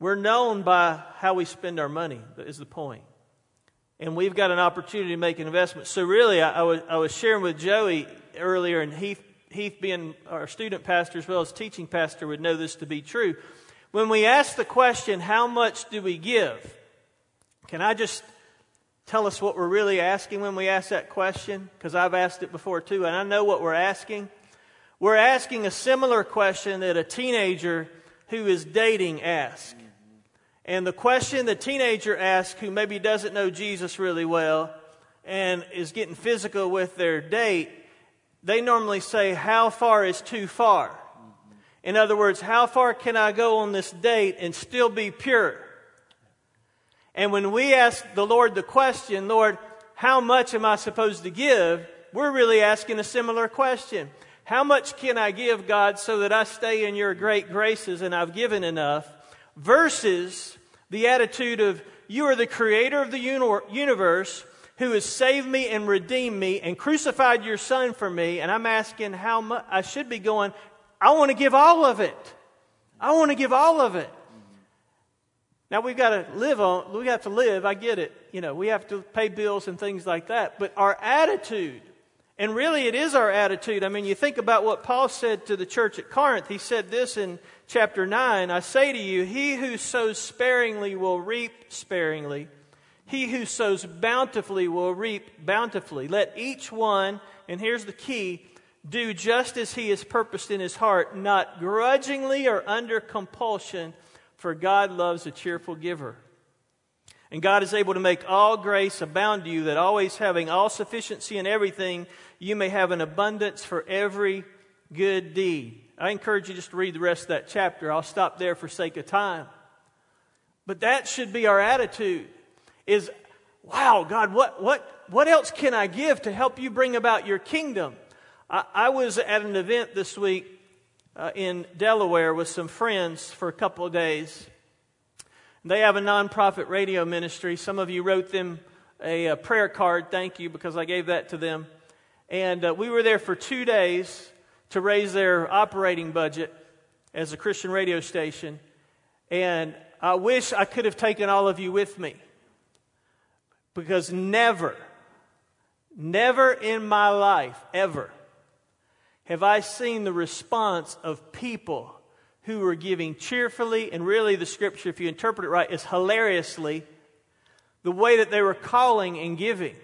We're known by how we spend our money, is the point. And we've got an opportunity to make an investment. So, really, I, I, was, I was sharing with Joey earlier, and Heath, Heath, being our student pastor as well as teaching pastor, would know this to be true. when we ask the question, how much do we give? Can I just tell us what we're really asking when we ask that question? Because I've asked it before too, and I know what we're asking. We're asking a similar question that a teenager who is dating asks. And the question the teenager asks, who maybe doesn't know Jesus really well and is getting physical with their date, they normally say, How far is too far? In other words, how far can I go on this date and still be pure? And when we ask the Lord the question, Lord, how much am I supposed to give? We're really asking a similar question. How much can I give, God, so that I stay in your great graces and I've given enough? Versus the attitude of, you are the creator of the universe who has saved me and redeemed me and crucified your son for me. And I'm asking how much I should be going, I want to give all of it. I want to give all of it. Now we've got to live on, we have to live, I get it. You know, we have to pay bills and things like that. But our attitude, and really it is our attitude. I mean, you think about what Paul said to the church at Corinth. He said this in chapter 9 I say to you, he who sows sparingly will reap sparingly. He who sows bountifully will reap bountifully. Let each one, and here's the key, do just as he has purposed in his heart, not grudgingly or under compulsion, for God loves a cheerful giver. And God is able to make all grace abound to you, that always having all sufficiency in everything, you may have an abundance for every good deed. I encourage you just to read the rest of that chapter. I'll stop there for sake of time. But that should be our attitude is, wow, God, what, what, what else can I give to help you bring about your kingdom? I, I was at an event this week uh, in Delaware with some friends for a couple of days. They have a nonprofit radio ministry. Some of you wrote them a, a prayer card. Thank you, because I gave that to them. And uh, we were there for two days to raise their operating budget as a Christian radio station. And I wish I could have taken all of you with me. Because never, never in my life, ever, have I seen the response of people who were giving cheerfully, and really the scripture, if you interpret it right, is hilariously the way that they were calling and giving.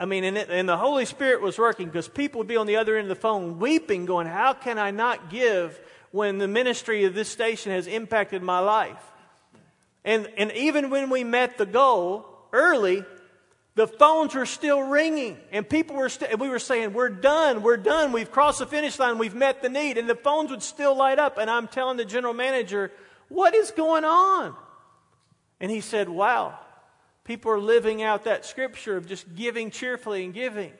I mean, and, it, and the Holy Spirit was working because people would be on the other end of the phone weeping, going, How can I not give when the ministry of this station has impacted my life? And, and even when we met the goal early, the phones were still ringing, and people were st- we were saying, We're done, we're done, we've crossed the finish line, we've met the need. And the phones would still light up. And I'm telling the general manager, What is going on? And he said, Wow, people are living out that scripture of just giving cheerfully and giving.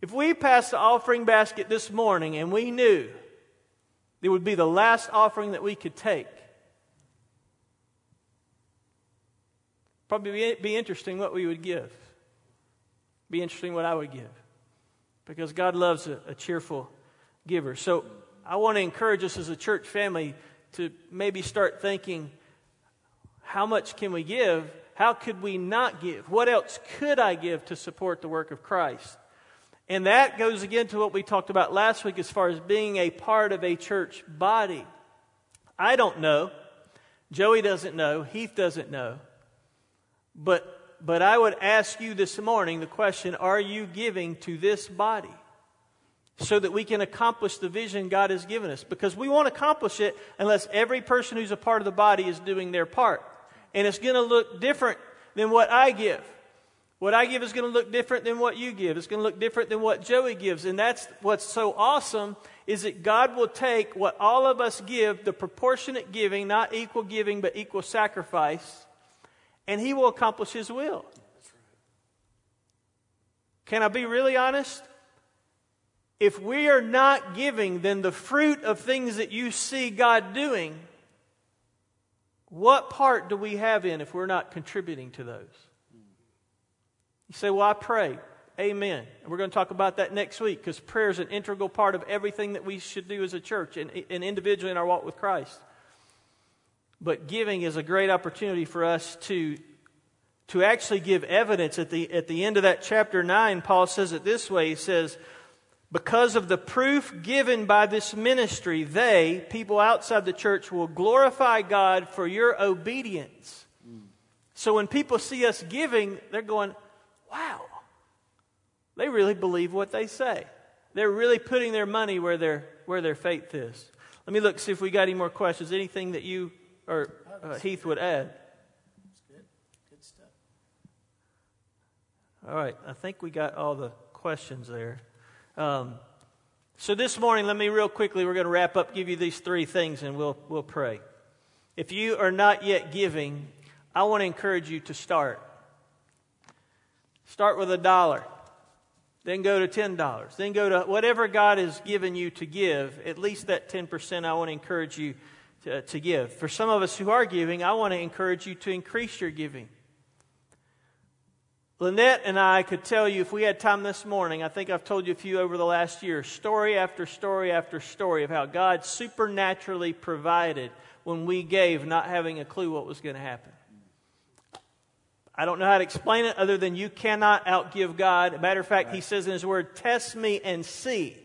If we passed the offering basket this morning and we knew it would be the last offering that we could take, Probably be interesting what we would give. Be interesting what I would give. Because God loves a, a cheerful giver. So I want to encourage us as a church family to maybe start thinking how much can we give? How could we not give? What else could I give to support the work of Christ? And that goes again to what we talked about last week as far as being a part of a church body. I don't know. Joey doesn't know. Heath doesn't know. But, but I would ask you this morning the question are you giving to this body? So that we can accomplish the vision God has given us. Because we won't accomplish it unless every person who's a part of the body is doing their part. And it's going to look different than what I give. What I give is going to look different than what you give. It's going to look different than what Joey gives. And that's what's so awesome is that God will take what all of us give, the proportionate giving, not equal giving, but equal sacrifice, and He will accomplish His will. Can I be really honest? If we are not giving, then the fruit of things that you see God doing, what part do we have in if we're not contributing to those? You say, Well, I pray. Amen. And we're going to talk about that next week because prayer is an integral part of everything that we should do as a church and, and individually in our walk with Christ. But giving is a great opportunity for us to, to actually give evidence. At the, at the end of that chapter 9, Paul says it this way He says, Because of the proof given by this ministry, they, people outside the church, will glorify God for your obedience. So when people see us giving, they're going, wow, they really believe what they say. They're really putting their money where their, where their faith is. Let me look, see if we got any more questions. Anything that you or uh, Heath would add? Good. Good stuff. All right, I think we got all the questions there. Um, so this morning, let me real quickly, we're going to wrap up, give you these three things, and we'll, we'll pray. If you are not yet giving, I want to encourage you to start. Start with a dollar, then go to $10, then go to whatever God has given you to give, at least that 10%, I want to encourage you to, to give. For some of us who are giving, I want to encourage you to increase your giving. Lynette and I could tell you if we had time this morning, I think I've told you a few over the last year, story after story after story of how God supernaturally provided when we gave, not having a clue what was going to happen. I don't know how to explain it other than you cannot outgive God. matter of fact, He says in His Word, test me and see.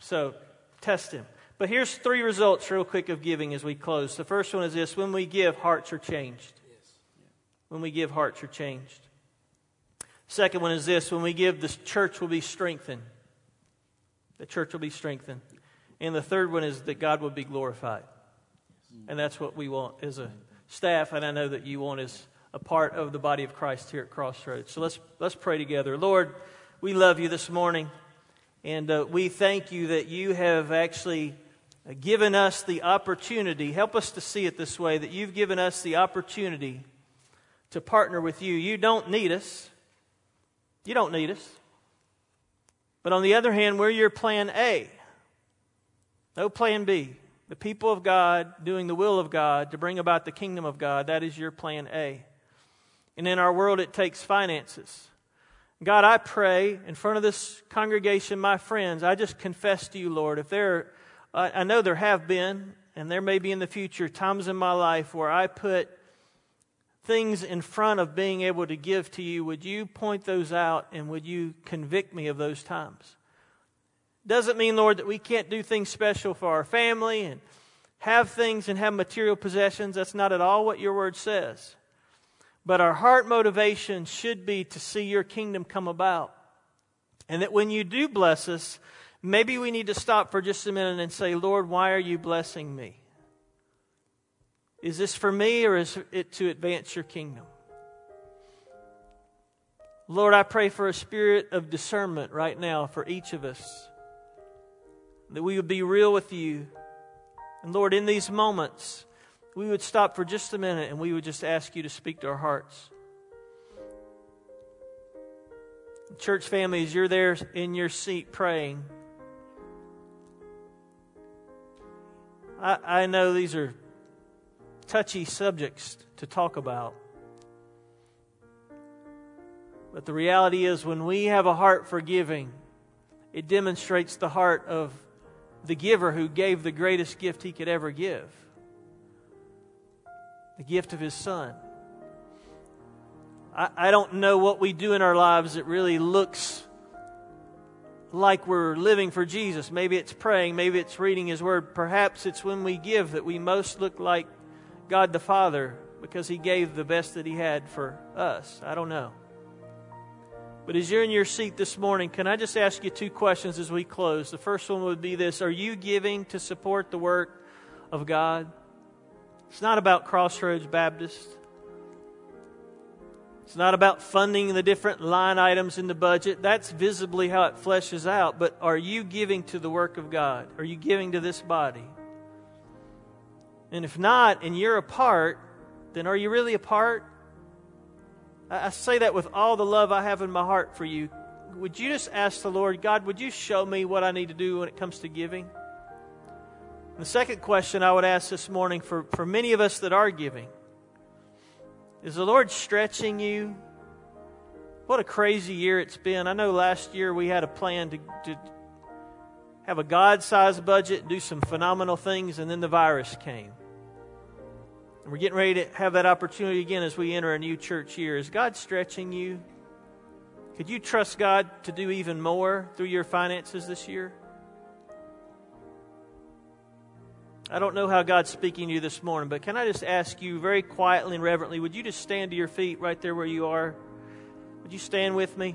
So, test Him. But here's three results, real quick, of giving as we close. The first one is this when we give, hearts are changed when we give, hearts are changed. Second one is this when we give, the church will be strengthened. The church will be strengthened. And the third one is that God will be glorified. And that's what we want as a staff, and I know that you want as a part of the body of Christ here at Crossroads. So let's, let's pray together. Lord, we love you this morning, and uh, we thank you that you have actually given us the opportunity. Help us to see it this way that you've given us the opportunity to partner with you. You don't need us. You don't need us. But on the other hand, we're your plan A. No plan B. The people of God doing the will of God to bring about the kingdom of God, that is your plan A. And in our world, it takes finances. God, I pray in front of this congregation, my friends, I just confess to you, Lord, if there, I know there have been, and there may be in the future, times in my life where I put things in front of being able to give to you, would you point those out and would you convict me of those times? Doesn't mean, Lord, that we can't do things special for our family and have things and have material possessions. That's not at all what your word says. But our heart motivation should be to see your kingdom come about. And that when you do bless us, maybe we need to stop for just a minute and say, Lord, why are you blessing me? Is this for me or is it to advance your kingdom? Lord, I pray for a spirit of discernment right now for each of us. That we would be real with you. And Lord, in these moments, we would stop for just a minute and we would just ask you to speak to our hearts. Church families, you're there in your seat praying. I, I know these are touchy subjects to talk about. But the reality is, when we have a heart for giving, it demonstrates the heart of the giver who gave the greatest gift he could ever give the gift of his son. I, don't know what we do in our lives that really looks like we're living for Jesus. Maybe it's praying, maybe it's reading his word. Perhaps it's when we give that we most look like God the Father because He gave the best that He had for us. I don't know. But as you're in your seat this morning, can I just ask you two questions as we close? The first one would be this Are you giving to support the work of God? It's not about Crossroads Baptist. It's not about funding the different line items in the budget. That's visibly how it fleshes out. But are you giving to the work of God? Are you giving to this body? And if not, and you're a part, then are you really a part? I say that with all the love I have in my heart for you. Would you just ask the Lord, God, would you show me what I need to do when it comes to giving? The second question I would ask this morning for, for many of us that are giving is the Lord stretching you? What a crazy year it's been. I know last year we had a plan to, to have a God sized budget, do some phenomenal things, and then the virus came. And we're getting ready to have that opportunity again as we enter a new church year. Is God stretching you? Could you trust God to do even more through your finances this year? I don't know how God's speaking to you this morning, but can I just ask you very quietly and reverently, would you just stand to your feet right there where you are? Would you stand with me?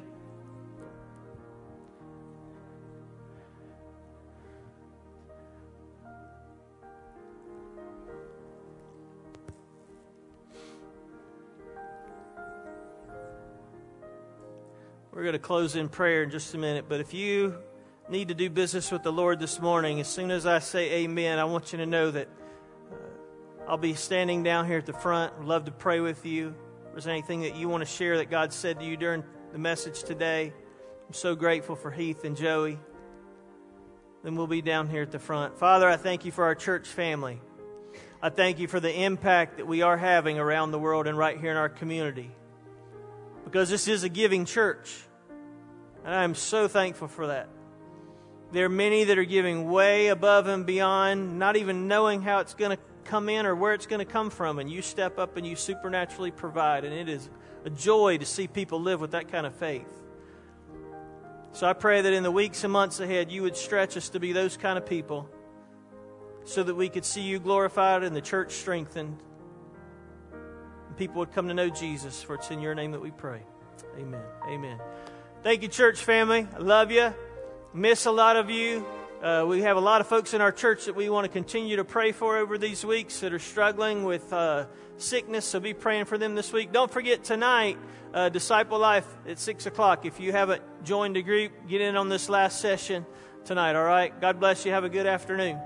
Going to close in prayer in just a minute, but if you need to do business with the Lord this morning, as soon as I say amen, I want you to know that uh, I'll be standing down here at the front. I'd love to pray with you. If there's anything that you want to share that God said to you during the message today, I'm so grateful for Heath and Joey. Then we'll be down here at the front. Father, I thank you for our church family. I thank you for the impact that we are having around the world and right here in our community because this is a giving church. And I am so thankful for that. There are many that are giving way above and beyond, not even knowing how it's going to come in or where it's going to come from. And you step up and you supernaturally provide. And it is a joy to see people live with that kind of faith. So I pray that in the weeks and months ahead, you would stretch us to be those kind of people so that we could see you glorified and the church strengthened And people would come to know Jesus. For it's in your name that we pray. Amen. Amen. Thank you, church family. I love you. Miss a lot of you. Uh, we have a lot of folks in our church that we want to continue to pray for over these weeks that are struggling with uh, sickness. So be praying for them this week. Don't forget tonight, uh, Disciple Life at 6 o'clock. If you haven't joined the group, get in on this last session tonight, all right? God bless you. Have a good afternoon.